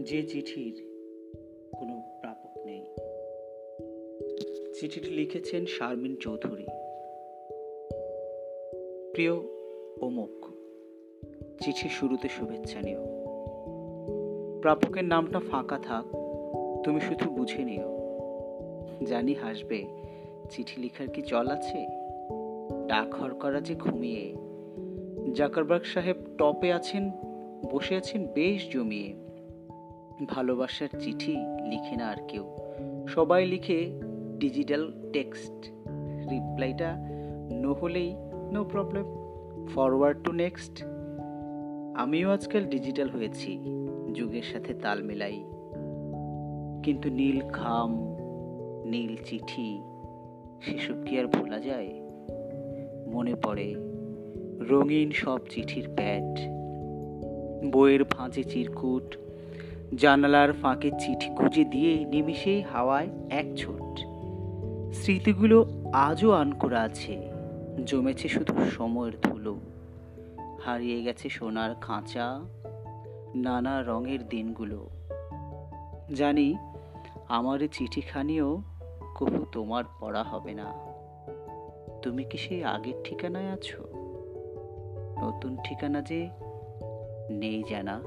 যে চিঠির কোনো প্রাপক নেই। চিঠিটি লিখেছেন শারমিন চৌধুরী। প্রিয় অমুক চিঠির শুরুতে শুভেচ্ছা নিও। প্রাপকের নামটা ফাঁকা থাক, তুমি শুধু বুঝে নিও। জানি হাসবে, চিঠি লিখার কি চল আছে? ডাকঘর করা যে ঘুমিয়ে। জাকারবার্গ সাহেব টপে আছেন, বসে আছেন, বেশ জমিয়ে। ভালোবাসার চিঠি লিখে না আর কেউ। সবাই লিখে ডিজিটাল টেক্সট। রিপ্লাইটা নো হলেই no problem. Forward to next. আমিও আজকাল ডিজিটাল হয়েছি, যুগের সাথে তাল মেলাই। কিন্তু নীল খাম, নীল চিঠি, সেসব কি আর ভোলা যায়? মনে পড়ে রঙিন সব চিঠির প্যাড বইয়ের ভাঁজে চিরকুট জানালার ফাঁকে চিঠি খুঁজে দিয়ে নিমিষেই হাওয়ায় এক ছোট। স্মৃতিগুলো আজও আনকোরা আছে। জমেছে শুধু সময়ের ধুলো। হারিয়ে গেছে সোনার খাঁচা, নানা রঙের দিনগুলো। জানি আমার চিঠিখানিও কবু তোমার পড়া হবে না। তুমি কি সেই আগের ঠিকানায় আছো? নতুন ঠিকানা যে নেই জানা।